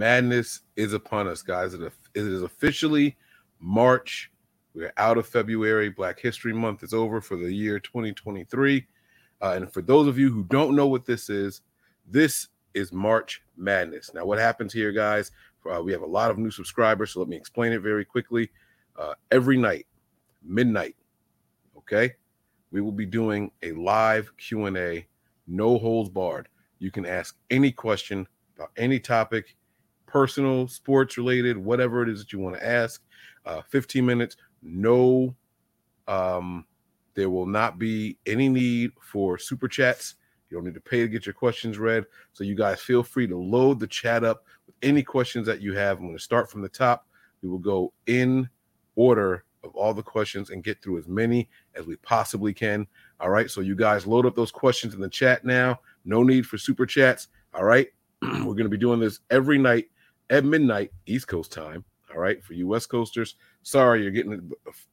Madness is upon us, guys. It is officially March. We're out of February. Black History Month is over for the year 2023. Uh, and for those of you who don't know what this is, this is March Madness. Now, what happens here, guys? Uh, we have a lot of new subscribers, so let me explain it very quickly. Uh, every night, midnight, okay, we will be doing a live Q and A, no holds barred. You can ask any question about any topic, personal, sports related, whatever it is that you want to ask. Uh, 15 minutes, no. Um, there will not be any need for super chats. You don't need to pay to get your questions read. So you guys feel free to load the chat up with any questions that you have. I'm going to start from the top. We will go in order of all the questions and get through as many as we possibly can. All right. So you guys load up those questions in the chat now. No need for super chats. All right. We're going to be doing this every night at midnight, East Coast time. All right. For you West Coasters, sorry, you're getting it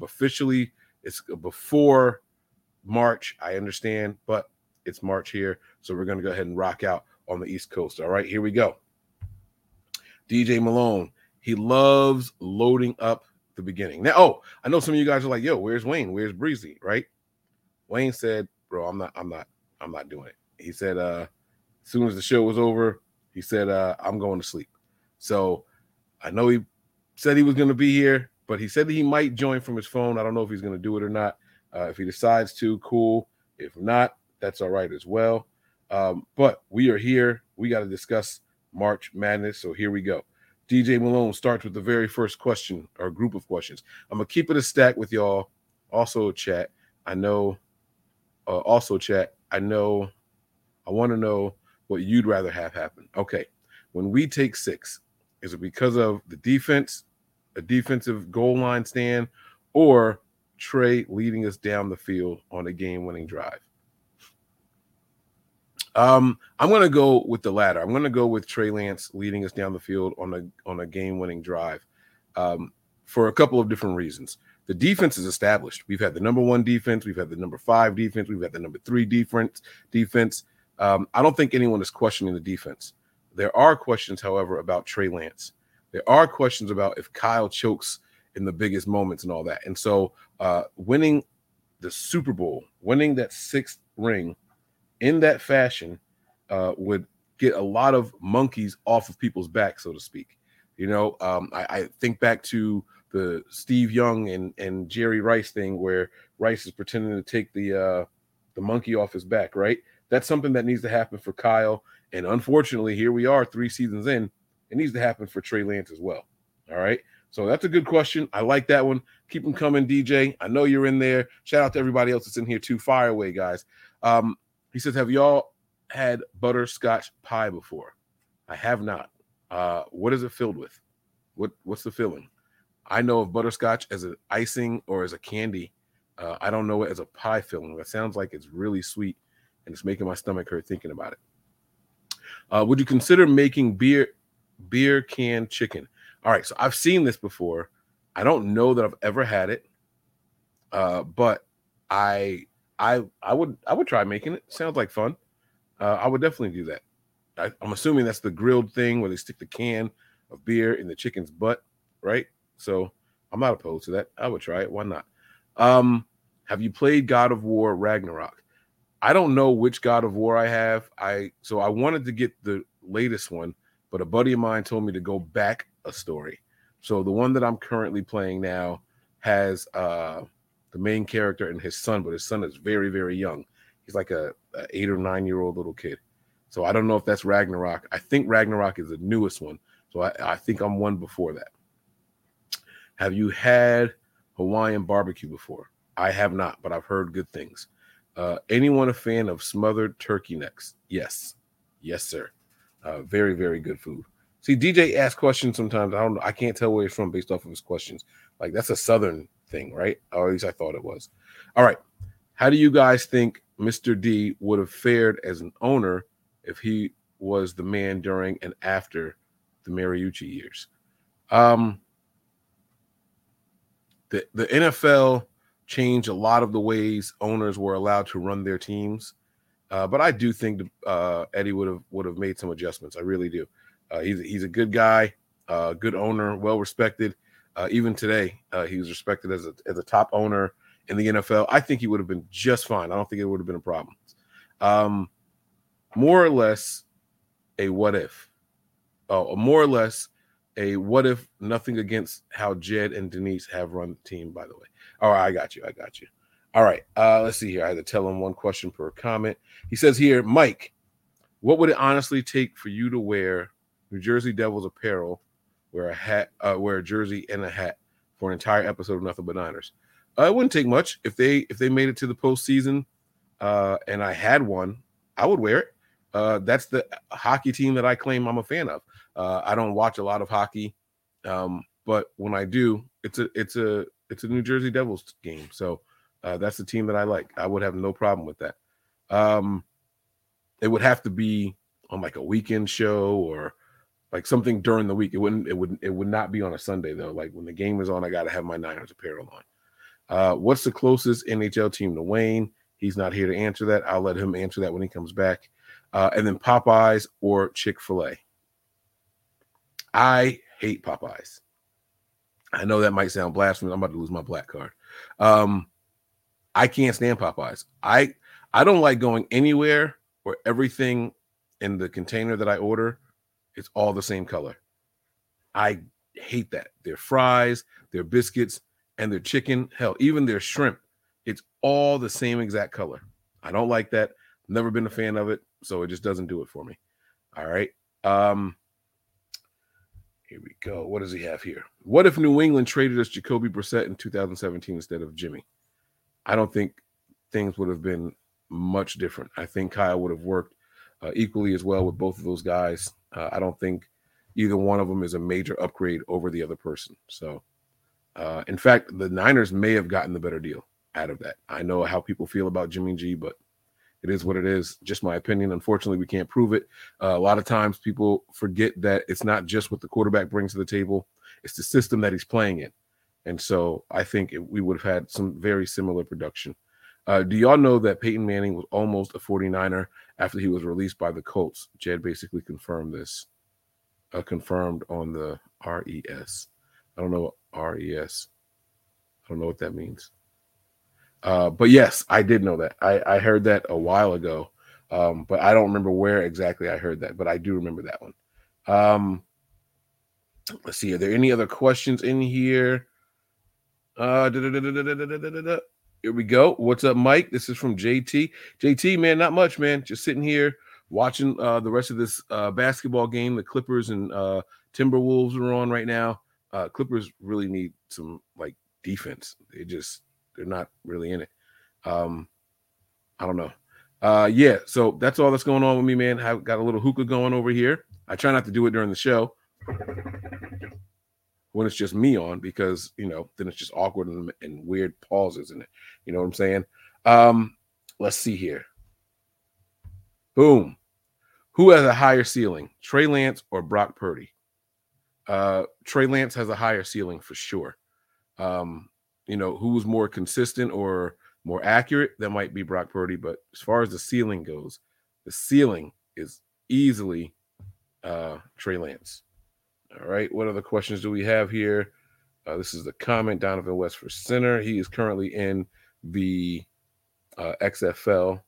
officially. It's before March. I understand, but it's March here. So we're to go ahead and rock out on the East Coast. All right, here we go. DJ Malone, he loves loading up the beginning. Now, oh, I know some of you guys are like, yo, where's Wayne? Where's Breezy? Right? Wayne said, bro, I'm not, I'm not, I'm not doing it. He said, uh, as soon as the show was over, he said, uh, I'm going to sleep. So I know he said he was going to be here, but he said he might join from his phone. I don't know if he's going to do it or not. Uh, if he decides to, cool. If not, that's all right as well. Um, but we are here. We got to discuss March Madness. So here we go. DJ Malone starts with the very first question or group of questions. I'm gonna keep it a stack with y'all. Also, chat. I know. Uh, also, chat. I know. I want to know what you'd rather have happen. Okay, when we take six, is it because of the defense, a defensive goal line stand, or Trey leading us down the field on a game-winning drive? Um, I'm gonna go with the latter. I'm gonna go with Trey Lance leading us down the field on a on a game-winning drive, um, for a couple of different reasons. The defense is established. We've had the number one defense, we've had the number five defense, we've had the number three defense. Defense. Um, I don't think anyone is questioning the defense. There are questions, however, about Trey Lance. There are questions about if Kyle chokes in the biggest moments and all that. And so, uh, winning the Super Bowl, winning that sixth ring in that fashion uh, would get a lot of monkeys off of people's back, so to speak. You know, um, I, I, think back to the Steve Young and, and Jerry Rice thing where Rice is pretending to take the uh, the monkey off his back, right? That's something that needs to happen for Kyle. And unfortunately, here we are three seasons in. It needs to happen for Trey Lance as well. All right. So that's a good question. I like that one. Keep them coming, DJ. I know you're in there. Shout out to everybody else that's in here too. Fire away, guys. Um, he says, Have y'all had butterscotch pie before? I have not. Uh, what is it filled with? What what's the filling? I know of butterscotch as an icing or as a candy. Uh, I don't know it as a pie filling. That sounds like it's really sweet and it's making my stomach hurt thinking about it. Uh, would you consider making beer beer can chicken? All right, so I've seen this before. I don't know that I've ever had it, uh, but I I I would I would try making it. Sounds like fun. Uh, I would definitely do that. I, I'm assuming that's the grilled thing where they stick the can of beer in the chicken's butt, right? So I'm not opposed to that. I would try it. Why not? Um, have you played God of War Ragnarok? I don't know which God of War I have. I so I wanted to get the latest one, but a buddy of mine told me to go back a story. So the one that I'm currently playing now has uh the main character and his son, but his son is very, very young. He's like a, a eight or nine year old little kid. So I don't know if that's Ragnarok. I think Ragnarok is the newest one. So I, I think I'm one before that. Have you had Hawaiian barbecue before? I have not, but I've heard good things. Uh, anyone a fan of smothered turkey necks? Yes, yes, sir. Uh, very, very good food. See, DJ asks questions sometimes. I don't know. I can't tell where he's from based off of his questions. Like that's a southern thing, right? Or at least I thought it was. All right. How do you guys think Mr. D would have fared as an owner if he was the man during and after the Mariucci years? Um, the the NFL changed a lot of the ways owners were allowed to run their teams, uh, but I do think uh, Eddie would have would have made some adjustments. I really do. Uh, he's he's a good guy, uh, good owner, well respected. Uh, even today, uh, he was respected as a as a top owner in the NFL. I think he would have been just fine. I don't think it would have been a problem. Um, more or less, a what if? Oh, more or less a what if nothing against how Jed and Denise have run the team, by the way. All right, I got you. I got you. All right. Uh, let's see here. I had to tell him one question per comment. He says here, Mike, what would it honestly take for you to wear New Jersey Devils apparel, wear a hat, uh, wear a jersey and a hat for an entire episode of Nothing But Niners? Uh, it wouldn't take much if they if they made it to the postseason, uh, and I had one, I would wear it. Uh, that's the hockey team that I claim I'm a fan of. Uh, I don't watch a lot of hockey, um, but when I do, it's a it's a it's a New Jersey Devils game. So uh, that's the team that I like. I would have no problem with that. Um, it would have to be on like a weekend show or like something during the week. It wouldn't. It would. It would not be on a Sunday though. Like when the game is on, I got to have my Niners apparel on. Uh, what's the closest NHL team to Wayne? He's not here to answer that. I'll let him answer that when he comes back. Uh, and then Popeyes or Chick Fil A. I hate Popeyes. I know that might sound blasphemous. I'm about to lose my black card. Um, I can't stand Popeyes. I I don't like going anywhere where everything in the container that I order is all the same color. I hate that. Their fries, their biscuits, and their chicken, hell, even their shrimp, it's all the same exact color. I don't like that. Never been a fan of it, so it just doesn't do it for me. All right. Um here we go. What does he have here? What if New England traded us Jacoby Brissett in 2017 instead of Jimmy? I don't think things would have been much different. I think Kyle would have worked uh, equally as well with both of those guys. Uh, I don't think either one of them is a major upgrade over the other person. So, uh, in fact, the Niners may have gotten the better deal out of that. I know how people feel about Jimmy G, but it is what it is. Just my opinion. Unfortunately, we can't prove it. Uh, a lot of times people forget that it's not just what the quarterback brings to the table, it's the system that he's playing in. And so I think it, we would have had some very similar production. Uh, do y'all know that Peyton Manning was almost a 49er after he was released by the Colts? Jed basically confirmed this, uh, confirmed on the RES. I don't know what RES. I don't know what that means. Uh, but yes, I did know that. I, I heard that a while ago, um, but I don't remember where exactly I heard that. But I do remember that one. Um, let's see. Are there any other questions in here? Here we go. What's up, Mike? This is from JT. JT, man, not much, man. Just sitting here watching uh, the rest of this uh, basketball game. The Clippers and uh, Timberwolves are on right now. Uh, Clippers really need some like defense. They just they're not really in it. Um, I don't know. Uh, yeah, so that's all that's going on with me, man. I've got a little hookah going over here. I try not to do it during the show when it's just me on because you know then it's just awkward and, and weird pauses in it. You know what I'm saying? Um, let's see here. Boom. Who has a higher ceiling, Trey Lance or Brock Purdy? Uh, Trey Lance has a higher ceiling for sure. Um, you know, who's more consistent or more accurate, that might be Brock Purdy. But as far as the ceiling goes, the ceiling is easily uh, Trey Lance. All right. What other questions do we have here? Uh, this is the comment Donovan West for center. He is currently in the uh, XFL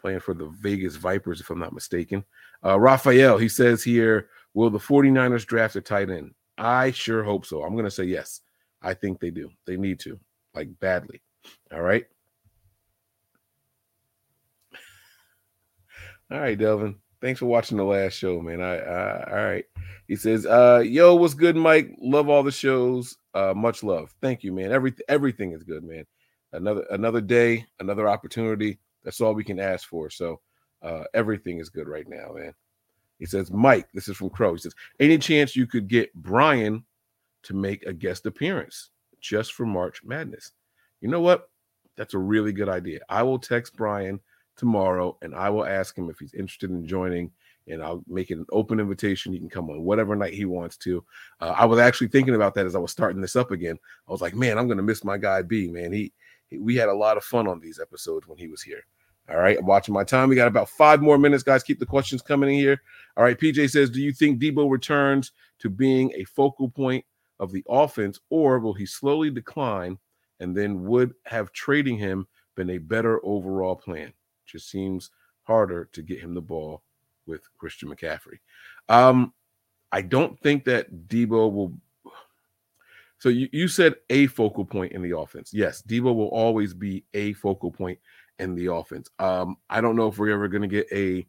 playing for the Vegas Vipers, if I'm not mistaken. Uh, Raphael, he says here, will the 49ers draft a tight end? I sure hope so. I'm going to say yes. I think they do. They need to, like badly. All right. All right, Delvin. Thanks for watching the last show, man. I, I all right. He says, uh, yo, what's good, Mike? Love all the shows. Uh, much love. Thank you, man. Every everything is good, man. Another another day, another opportunity. That's all we can ask for. So uh, everything is good right now, man. He says, Mike, this is from Crow. He says, any chance you could get Brian to make a guest appearance just for March Madness. You know what? That's a really good idea. I will text Brian tomorrow and I will ask him if he's interested in joining and I'll make it an open invitation. He can come on whatever night he wants to. Uh, I was actually thinking about that as I was starting this up again. I was like, man, I'm going to miss my guy B, man. He, he, we had a lot of fun on these episodes when he was here. All right, I'm watching my time. We got about five more minutes, guys. Keep the questions coming in here. All right, PJ says, Do you think Deebo returns to being a focal point of the offense, or will he slowly decline and then would have trading him been a better overall plan? Just seems harder to get him the ball with Christian McCaffrey. Um, I don't think that Deebo will. So you, you said a focal point in the offense. Yes, Deebo will always be a focal point in the offense. Um, I don't know if we're ever going to get a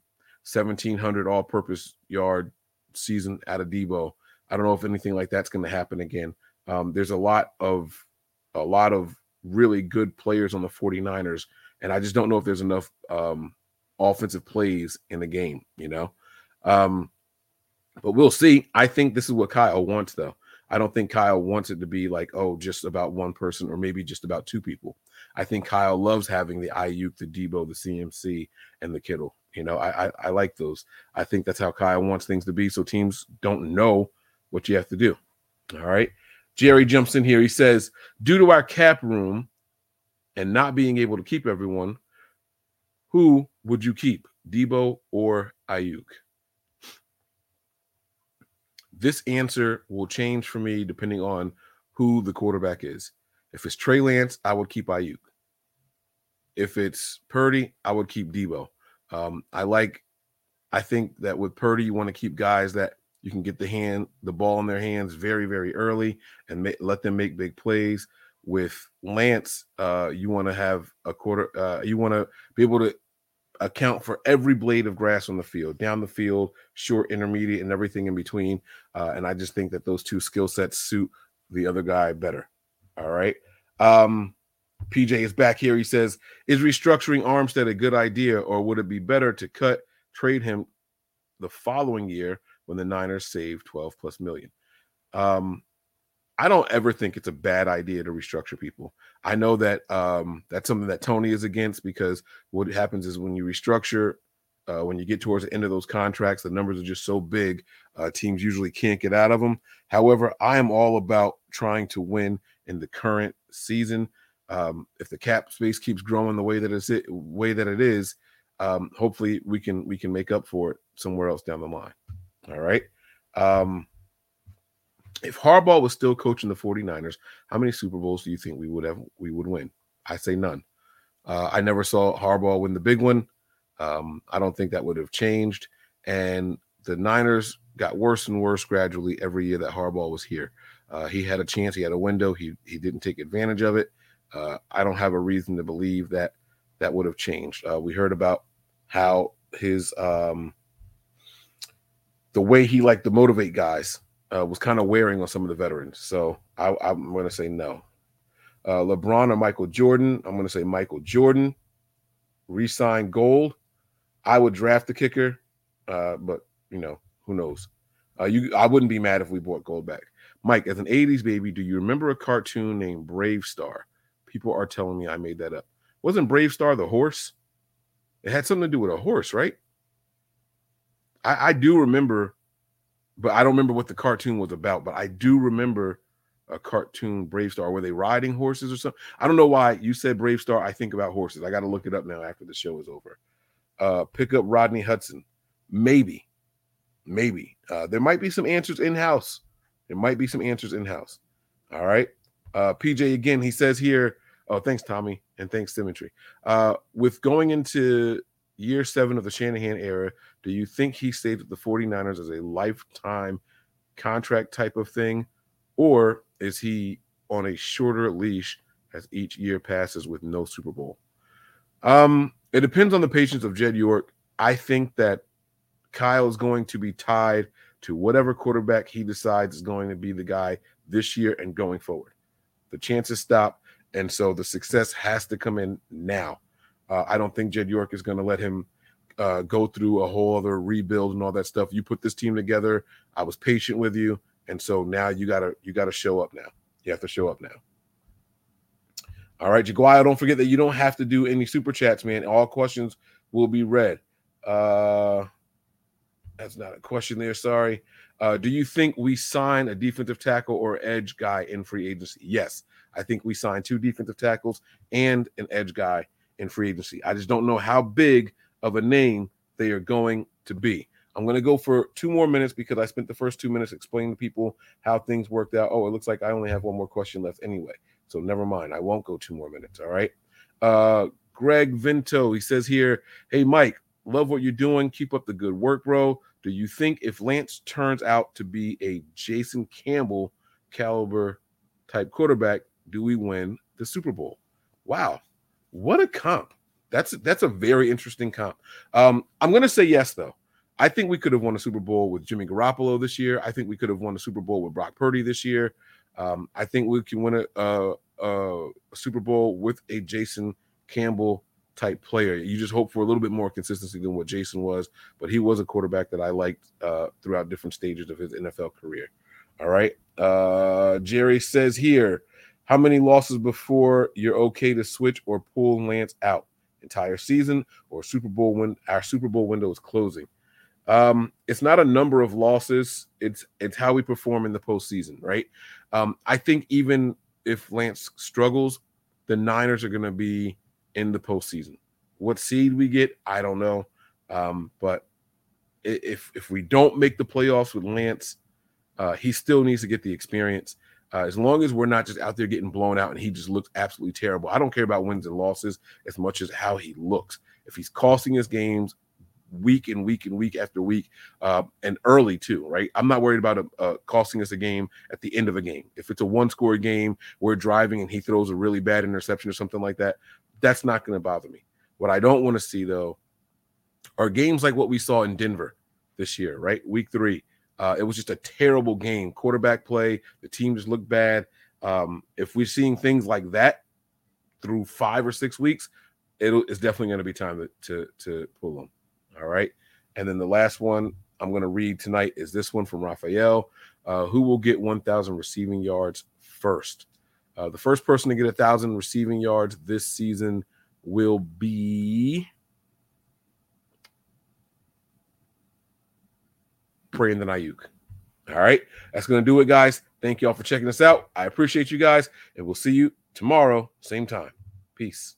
1700 all-purpose yard season out of Deebo. I don't know if anything like that's going to happen again. Um, there's a lot of a lot of really good players on the 49ers, and I just don't know if there's enough um, offensive plays in the game, you know. Um, but we'll see. I think this is what Kyle wants, though. I don't think Kyle wants it to be like, oh, just about one person or maybe just about two people. I think Kyle loves having the Aiyuk, the Deebo, the CMC, and the Kittle. You know, I, I, I like those. I think that's how Kyle wants things to be. So teams don't know what you have to do. All right. Jerry jumps in here. He says, due to our cap room and not being able to keep everyone, who would you keep, Deebo or Aiyuk? This answer will change for me depending on who the quarterback is. If it's Trey Lance, I would keep Aiyuk. If it's Purdy, I would keep Deebo. Um, I like, I think that with Purdy, you want to keep guys that you can get the hand, the ball in their hands very, very early and ma- let them make big plays. With Lance, uh, you want to have a quarter, uh, you want to be able to account for every blade of grass on the field, down the field, short, intermediate, and everything in between. Uh, and I just think that those two skill sets suit the other guy better. All right. Um, PJ is back here. He says, Is restructuring Armstead a good idea, or would it be better to cut, trade him the following year when the Niners save 12 plus million? Um, I don't ever think it's a bad idea to restructure people. I know that um, that's something that Tony is against because what happens is when you restructure, uh, when you get towards the end of those contracts, the numbers are just so big, uh, teams usually can't get out of them. However, I am all about trying to win in the current season. Um, if the cap space keeps growing the way that it's it, way that it is, um, hopefully we can we can make up for it somewhere else down the line. All right. Um, if Harbaugh was still coaching the 49ers, how many Super Bowls do you think we would have we would win? I say none. Uh, I never saw Harbaugh win the big one. Um, I don't think that would have changed. And the Niners got worse and worse gradually every year that Harbaugh was here. Uh, he had a chance, he had a window, he he didn't take advantage of it. Uh, I don't have a reason to believe that that would have changed. Uh, we heard about how his um, the way he liked to motivate guys uh, was kind of wearing on some of the veterans. So I, am going to say no. Uh, LeBron or Michael Jordan? I'm going to say Michael Jordan. Resign Gould. I would draft the kicker, uh, but you know who knows. Uh, you, I wouldn't be mad if we bought Gould back. Mike, as an '80s baby, do you remember a cartoon named BraveStarr? People are telling me I made that up. Wasn't BraveStarr the horse? It had something to do with a horse, right? I, I do remember but I don't remember what the cartoon was about. But I do remember a cartoon BraveStarr. Were they riding horses or something? I don't know why you said BraveStarr. I think about horses. I got to look it up now after the show is over. Uh, pick up Rodney Hudson. Maybe, maybe uh, there might be some answers in house. There might be some answers in house. All right. Uh, PJ again. He says here. Oh, thanks, Tommy, and thanks, Symmetry. Uh, with going into year seven of the Shanahan era, do you think he stays with the 49ers as a lifetime contract type of thing? Or is he on a shorter leash as each year passes with no Super Bowl? Um, it depends on the patience of Jed York. I think that Kyle is going to be tied to whatever quarterback he decides is going to be the guy this year and going forward. The chances stop, and so the success has to come in now. Uh, I don't think Jed York is going to let him uh, go through a whole other rebuild and all that stuff. You put this team together. I was patient with you, and so now you gotta you gotta show up now. You have to show up now. All right, Jaguar. Don't forget that you don't have to do any super chats, man. All questions will be read. Uh, that's not a question there. Sorry. Uh, do you think we sign a defensive tackle or edge guy in free agency? Yes, I think we sign two defensive tackles and an edge guy in free agency. I just don't know how big of a name they are going to be. I'm going to go for two more minutes because I spent the first two minutes explaining to people how things worked out. Oh, it looks like I only have one more question left anyway. So never mind. I won't go two more minutes. All right. Uh, Greg Vinto, he says here, Hey, Mike, love what you're doing. Keep up the good work, bro. Do you think if Lance turns out to be a Jason Campbell caliber type quarterback, do we win the Super Bowl? Wow. What a comp. That's that's a very interesting comp. Um, I'm gonna say yes, though. I think we could have won a Super Bowl with Jimmy Garoppolo this year. I think we could have won a Super Bowl with Brock Purdy this year. Um, I think we can win a, a, a, Super Bowl with a Jason Campbell type player. You just hope for a little bit more consistency than what Jason was, but he was a quarterback that I liked uh, throughout different stages of his NFL career. All right. Uh, Jerry says here, how many losses before you're okay to switch or pull Lance out? Entire season or Super Bowl when our Super Bowl window is closing. Um, it's not a number of losses. It's it's how we perform in the postseason, right? Um, I think even if Lance struggles, the Niners are going to be in the postseason. What seed we get, I don't know. Um, but if if we don't make the playoffs with Lance, uh, he still needs to get the experience. Uh, as long as we're not just out there getting blown out and he just looks absolutely terrible. I don't care about wins and losses as much as how he looks. If he's costing us games, week and week and week after week, uh, and early too, right? I'm not worried about a, a costing us a game at the end of a game. If it's a one score game, we're driving and he throws a really bad interception or something like that, that's not going to bother me. What I don't want to see though are games like what we saw in Denver this year, right? Week three. Uh, it was just a terrible game. Quarterback play, the team just looked bad. Um, if we're seeing things like that through five or six weeks, it's definitely going to be time to, to, to pull them. All right. And then the last one I'm going to read tonight is this one from Raphael. Uh, who will get 1,000 receiving yards first? Uh, the first person to get 1,000 receiving yards this season will be Brandon Aiyuk. All right. That's going to do it, guys. Thank you all for checking us out. I appreciate you guys, and we'll see you tomorrow, same time. Peace.